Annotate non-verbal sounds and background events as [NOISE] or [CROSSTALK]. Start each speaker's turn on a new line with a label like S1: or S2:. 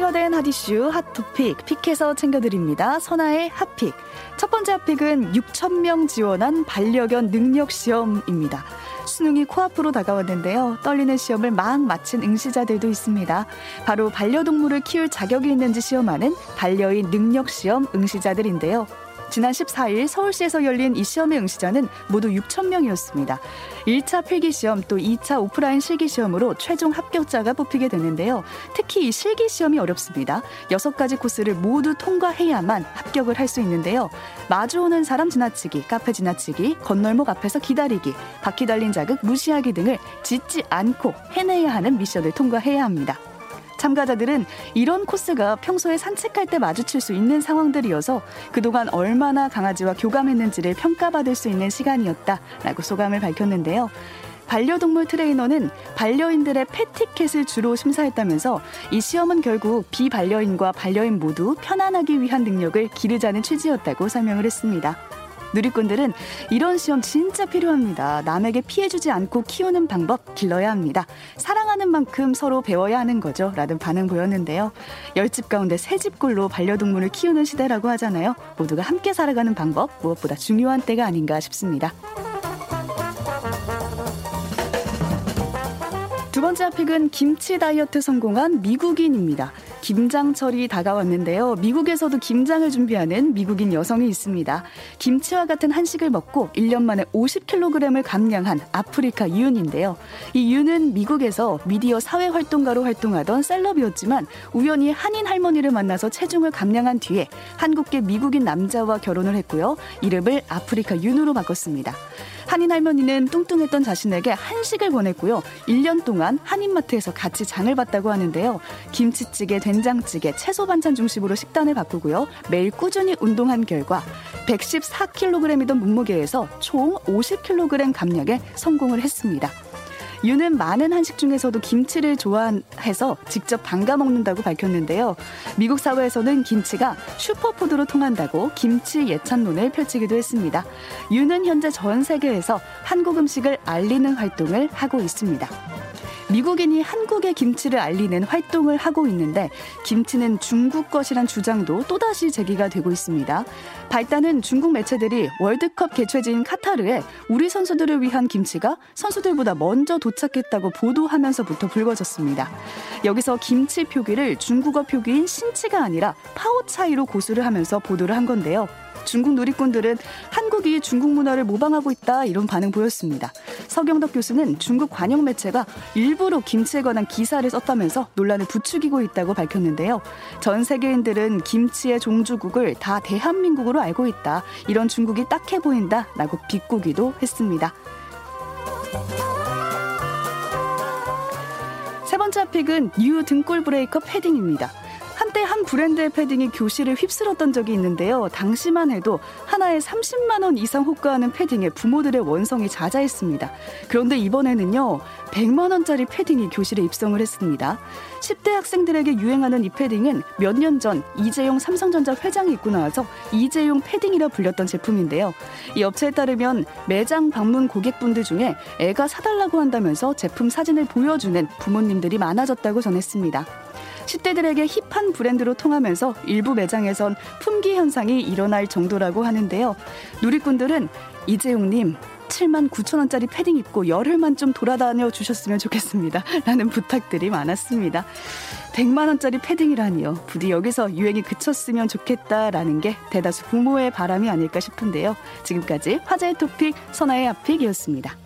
S1: 핫이슈, 핫토픽, 픽해서 챙겨드립니다. 선아의 핫픽. 첫 번째 핫픽은 6,000명 지원한 반려견 능력시험입니다. 수능이 코앞으로 다가왔는데요. 떨리는 시험을 막 마친 응시자들도 있습니다. 바로 반려동물을 키울 자격이 있는지 시험하는 반려인 능력시험 응시자들인데요. 지난 14일 서울시에서 열린 이 시험의 응시자는 모두 6천 명이었습니다. 1차 필기 시험 또 2차 오프라인 실기 시험으로 최종 합격자가 뽑히게 되는데요. 특히 이 실기 시험이 어렵습니다. 6가지 코스를 모두 통과해야만 합격을 할 수 있는데요. 마주오는 사람 지나치기, 카페 지나치기, 건널목 앞에서 기다리기, 바퀴 달린 자극 무시하기 등을 짓지 않고 해내야 하는 미션을 통과해야 합니다. 참가자들은 이런 코스가 평소에 산책할 때 마주칠 수 있는 상황들이어서 그동안 얼마나 강아지와 교감했는지를 평가받을 수 있는 시간이었다라고 소감을 밝혔는데요. 반려동물 트레이너는 반려인들의 패티켓을 주로 심사했다면서 이 시험은 결국 비반려인과 반려인 모두 편안하기 위한 능력을 기르자는 취지였다고 설명을 했습니다. 누리꾼들은 이런 시험 진짜 필요합니다. 남에게 피해주지 않고 키우는 방법 길러야 합니다. 사랑하는 만큼 서로 배워야 하는 거죠. 라는 반응 보였는데요. 열집 가운데 세 집꼴로 반려동물을 키우는 시대라고 하잖아요. 모두가 함께 살아가는 방법 무엇보다 중요한 때가 아닌가 싶습니다. 번째 픽은 김치 다이어트 성공한 미국인입니다. 김장철이 다가왔는데요. 미국에서도 김장을 준비하는 미국인 여성이 있습니다. 김치와 같은 한식을 먹고 1년 만에 50kg을 감량한 아프리카 윤인데요. 이 윤은 미국에서 미디어 사회 활동가로 활동하던 셀럽이었지만 우연히 한인 할머니를 만나서 체중을 감량한 뒤에 한국계 미국인 남자와 결혼을 했고요. 이름을 아프리카 윤으로 바꿨습니다. 한인 할머니는 뚱뚱했던 자신에게 한식을 권했고요. 1년 동안 한인마트에서 같이 장을 봤다고 하는데요. 김치찌개, 된장찌개, 채소 반찬 중심으로 식단을 바꾸고요. 매일 꾸준히 운동한 결과 114kg이던 몸무게에서 총 50kg 감량에 성공을 했습니다. 유는 많은 한식 중에서도 김치를 좋아해서 직접 담가 먹는다고 밝혔는데요. 미국 사회에서는 김치가 슈퍼푸드로 통한다고 김치 예찬론을 펼치기도 했습니다. 유는 현재 전 세계에서 한국 음식을 알리는 활동을 하고 있습니다. 미국인이 한국의 김치를 알리는 활동을 하고 있는데 김치는 중국 것이란 주장도 또다시 제기가 되고 있습니다. 발단은 중국 매체들이 월드컵 개최지인 카타르에 우리 선수들을 위한 김치가 선수들보다 먼저 도착했다고 보도하면서부터 불거졌습니다. 여기서 김치 표기를 중국어 표기인 신치가 아니라 파오차이로 고수를 하면서 보도를 한 건데요. 중국 누리꾼들은 한국이 중국 문화를 모방하고 있다 이런 반응 보였습니다. 서경덕 교수는 중국 관영 매체가 일부러 김치에 관한 기사를 썼다면서 논란을 부추기고 있다고 밝혔는데요. 전 세계인들은 김치의 종주국을 다 대한민국으로 알고 있다. 이런 중국이 딱해 보인다 라고 비꼬기도 했습니다. 세 번째 pick은 new 등골 breaker 패딩입니다. 한때 한 브랜드의 패딩이 교실을 휩쓸었던 적이 있는데요. 당시만 해도 하나에 30만 원 이상 호가하는 패딩에 부모들의 원성이 자자했습니다. 그런데 이번에는요. 100만 원짜리 패딩이 교실에 입성을 했습니다. 10대 학생들에게 유행하는 이 패딩은 몇 년 전 이재용 삼성전자 회장이 입고 나와서 이재용 패딩이라 불렸던 제품인데요. 이 업체에 따르면 매장 방문 고객분들 중에 애가 사달라고 한다면서 제품 사진을 보여주는 부모님들이 많아졌다고 전했습니다. 10대들에게 힙한 브랜드로 통하면서 일부 매장에선 품귀 현상이 일어날 정도라고 하는데요. 누리꾼들은 이재용님 7만 9천 원짜리 패딩 입고 열흘만 좀 돌아다녀 주셨으면 좋겠습니다. [LAUGHS] 라는 부탁들이 많았습니다. 100만 원짜리 패딩이라니요. 부디 여기서 유행이 그쳤으면 좋겠다라는 게 대다수 부모의 바람이 아닐까 싶은데요. 지금까지 화제의 토픽 선아의 앞픽이었습니다.